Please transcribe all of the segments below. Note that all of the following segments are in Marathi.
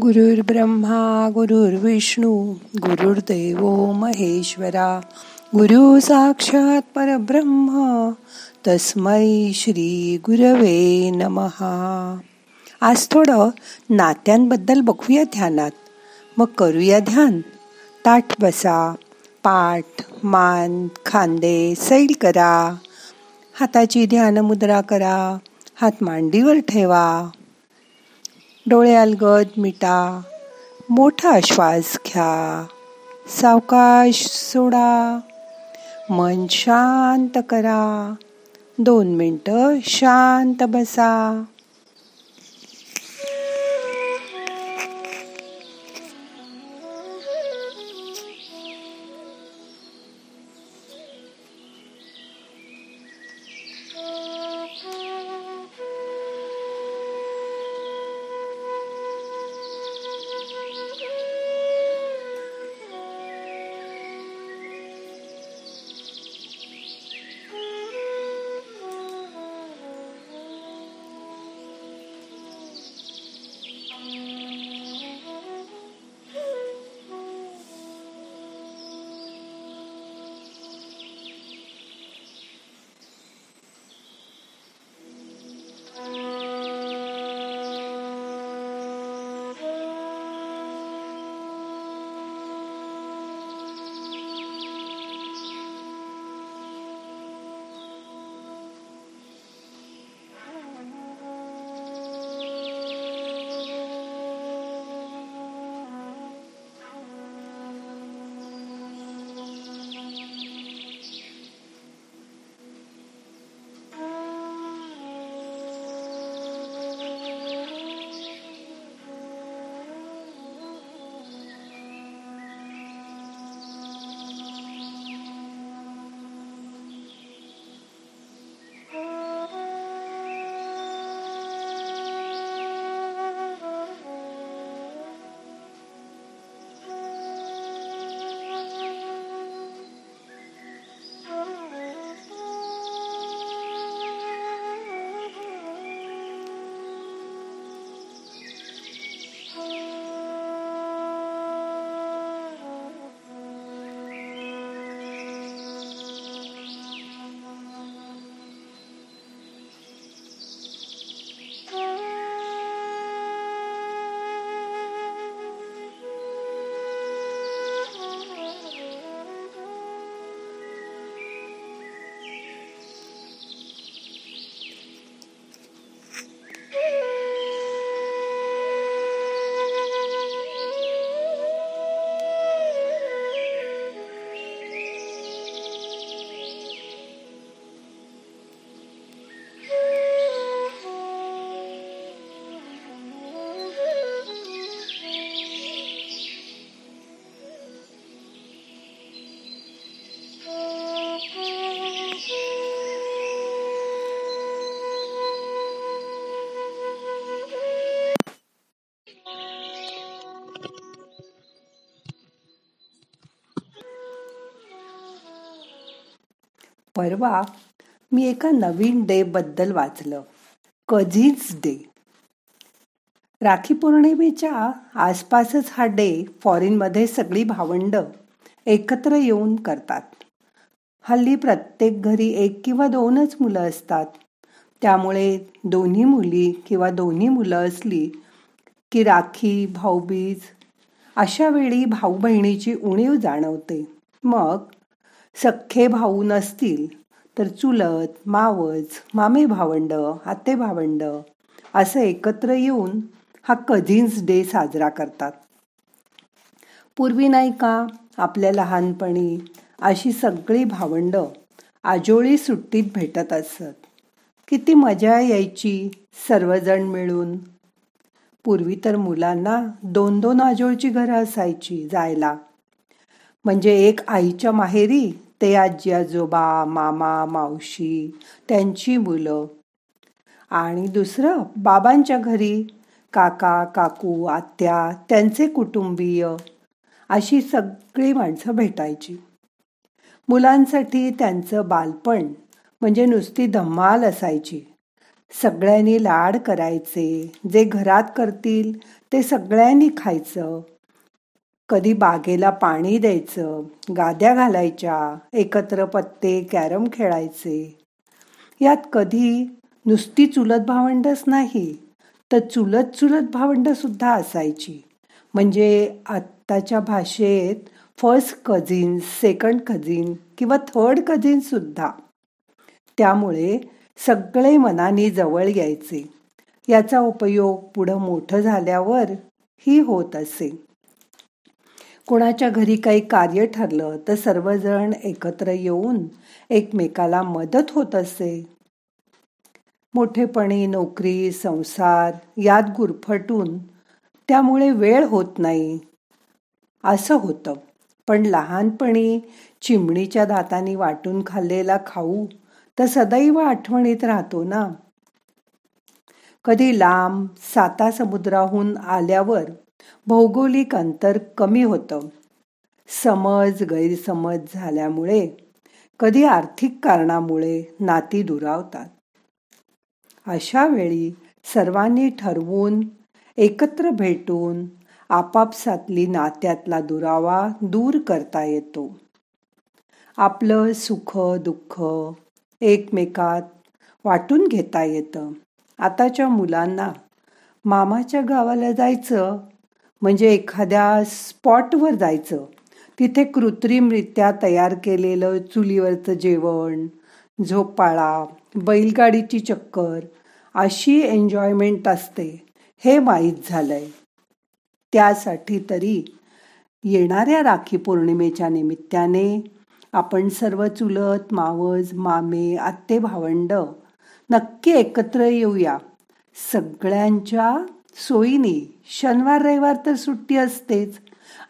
गुरुर् ब्रह्मा गुरुर्विष्णू गुरुर्देव महेश्वरा गुरु साक्षात परब्रह्म तस्मै श्री गुरवे नमहा आज थोडं नात्यांबद्दल बघूया ध्यानात. मग करूया ध्यान. ताठ बसा पाठ मान खांदे सैल करा. हाताची ध्यान मुद्रा करा. हात मांडीवर ठेवा. डोळे अलगद मिटा मोठा श्वास घ्या सावकाश सोडा. मन शांत करा दोन मिनटं शांत बसा. परवा मी एका नवीन डे बद्दल वाचलं. कधीच डे. राखी पौर्णिमेच्या आसपासच हा डे फॉरेनमध्ये सगळी भावंड एकत्र येऊन करतात. हल्ली प्रत्येक घरी एक किंवा दोनच मुलं असतात. त्यामुळे दोन्ही मुली किंवा दोन्ही मुलं असली की राखी भाऊबीज अशा वेळी भाऊ बहिणीची उणीव जाणवते. मग सख्खे भाऊ नसतील तर चुलत मावज मामे भावंड आते भावंड असं एकत्र येऊन हा कझिन्स डे साजरा करतात. पूर्वी नाही का आपल्या लहानपणी अशी सगळी भावंड आजोळी सुट्टीत भेटत असत. किती मजा यायची सर्वजण मिळून. पूर्वी तर मुलांना दोन दोन आजोळची घरं असायची जायला. म्हणजे एक आईच्या माहेरी ते आजी आजोबा मामा मावशी त्यांची मुलं. आणि दुसरं बाबांच्या घरी काका काकू आत्या त्यांचे कुटुंबीय अशी सगळी माणसं भेटायची. मुलांसाठी त्यांचं बालपण म्हणजे नुसती धम्माल असायची. सगळ्यांनी लाड करायचे जे घरात करतील ते सगळ्यांनी खायचं. कधी बागेला पाणी द्यायचं गाद्या घालायच्या एकत्र पत्ते कॅरम खेळायचे. यात कधी नुसती चुलत भावंडच नाही तर चुलत चुलत भावंडसुद्धा असायची. म्हणजे आत्ताच्या भाषेत फर्स्ट कझिन सेकंड कझिन किंवा थर्ड कझिनसुद्धा त्यामुळे सगळे मनाने जवळ यायचे. याचा उपयोग पुढं मोठं झाल्यावर ही होत असे. कोणाच्या घरी काही कार्य ठरलं तर सर्वजण एकत्र येऊन एकमेकाला मदत होत असे. मोठेपणी नोकरी संसार यात गुरफटून त्यामुळे वेळ होत नाही. असं होतं. पण लहानपणी चिमणीच्या दातांनी वाटून खाल्लेला खाऊ तर सदैव आठवणीत राहतो ना. कधी लांब साता समुद्राहून आल्यावर भौगोलिक अंतर कमी होतं. समज गैरसमज झाल्यामुळे कधी आर्थिक कारणामुळे नाती दुरावतात. अशा वेळी सर्वांनी ठरवून एकत्र भेटून आपापसातली नात्यातला दुरावा दूर करता येतो. आपलं सुख दुःख एकमेकात वाटून घेता येतं. आताच्या मुलांना मामाच्या गावाला जायचं? म्हणजे एखाद्या स्पॉटवर जायचं. तिथे कृत्रिमरित्या तयार केलेलं चुलीवरचं जेवण झोपाळा बैलगाडीची चक्कर अशी एन्जॉयमेंट असते हे माहीत झालंय. त्यासाठी तरी येणाऱ्या राखी पौर्णिमेच्या निमित्ताने आपण सर्व चुलत मावज मामे आत्ते भावंड नक्की एकत्र येऊया. सगळ्यांच्या सोयीने शनिवार रविवार तर सुट्टी असतेच.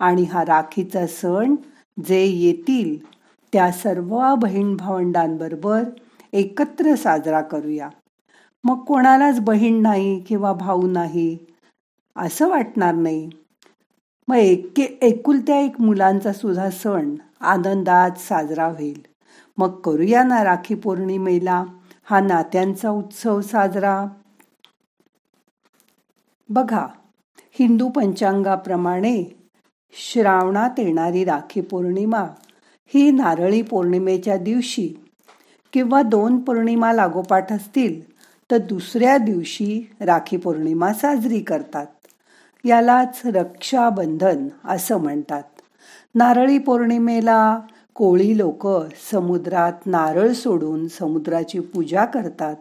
आणि हा राखीचा सण जे येतील त्या सर्व बहीण भावंडांबरोबर एकत्र साजरा करूया. मग कोणालाच बहीण नाही किंवा भाऊ नाही असं वाटणार नाही. मग एके एकुलत्या एक मुलांचा सुद्धा सण आनंदात साजरा होईल. मग करूया ना राखी पौर्णिमेला हा नात्यांचा उत्सव साजरा. बघा हिंदू पंचांगाप्रमाणे श्रावणात येणारी राखी पौर्णिमा ही नारळी पौर्णिमेच्या दिवशी किंवा दोन पौर्णिमा लागोपाठ असतील तर दुसऱ्या दिवशी राखी पौर्णिमा साजरी करतात. यालाच रक्षाबंधन असं म्हणतात. नारळी पौर्णिमेला कोळी लोक समुद्रात नारळ सोडून समुद्राची पूजा करतात.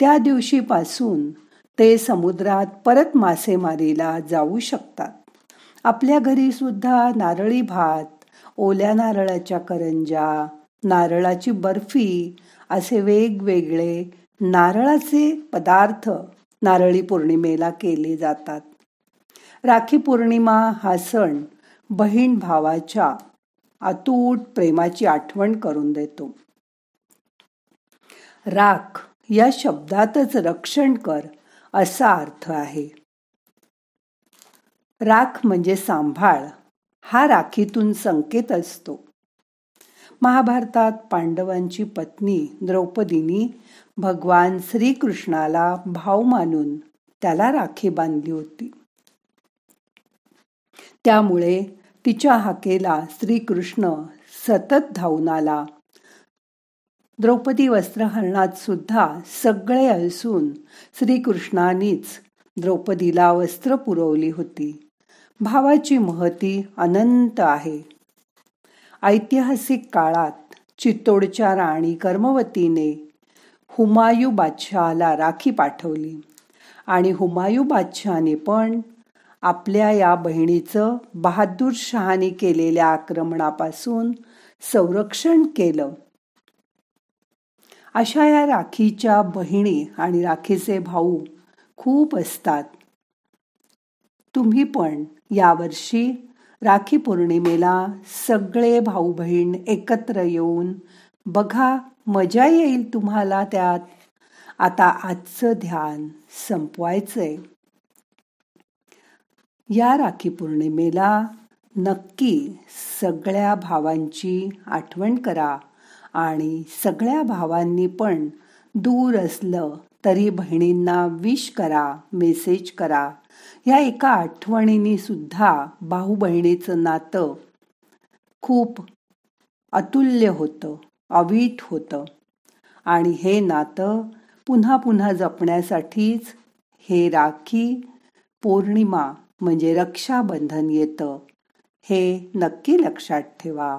त्या दिवशीपासून ते समुद्रात परत मासेमारीला जाऊ शकतात. आपल्या घरी सुद्धा नारळी भात ओल्या नारळाच्या करंजा नारळाची बर्फी असे वेगवेगळे नारळाचे पदार्थ नारळी पौर्णिमेला केले जातात. राखी पौर्णिमा हा सण बहीण भावाच्या अतूट प्रेमाची आठवण करून देतो. राख या शब्दातच रक्षण कर असा अर्थ आहे. राख म्हणजे सांभाळ हा राखीतून संकेत असतो. महाभारतात पांडवांची पत्नी द्रौपदीनी भगवान श्रीकृष्णाला भाव मानून त्याला राखी बांधली होती. त्यामुळे तिच्या हाकेला श्रीकृष्ण सतत धावून आला. द्रौपदी वस्त्रहरणात सुद्धा सगळे असून श्रीकृष्णानीच द्रौपदीला वस्त्र पुरवली होती. भावाची महती अनंत आहे. ऐतिहासिक काळात चित्तोडच्या राणी कर्मवतीने हुमायू बादशहाला राखी पाठवली आणि हुमायू बादशहाने पण आपल्या या बहिणीचं बहादूर शहाने केलेल्या आक्रमणापासून संरक्षण केलं. अशा या राखीच्या बहिणी आणि राखीचे भाऊ खूप असतात. तुम्ही पण यावर्षी राखी पौर्णिमेला सगळे भाऊ बहीण एकत्र येऊन बघा मजा येईल तुम्हाला त्यात. आता आजचं ध्यान संपवायचंय. या राखी पौर्णिमेला नक्की सगळ्या भावांची आठवण करा. आणि सगळ्या भावांनी पण दूर असलं तरी बहिणींना विश करा मेसेज करा. या एका आठवणीने सुद्धा भाऊ बहिणीचं नातं खूप अतुल्य होतं अवीट होतं. आणि हे नातं पुन्हा पुन्हा जपण्यासाठीच हे राखी पौर्णिमा म्हणजे रक्षाबंधन येतं. हे नक्की लक्षात ठेवा.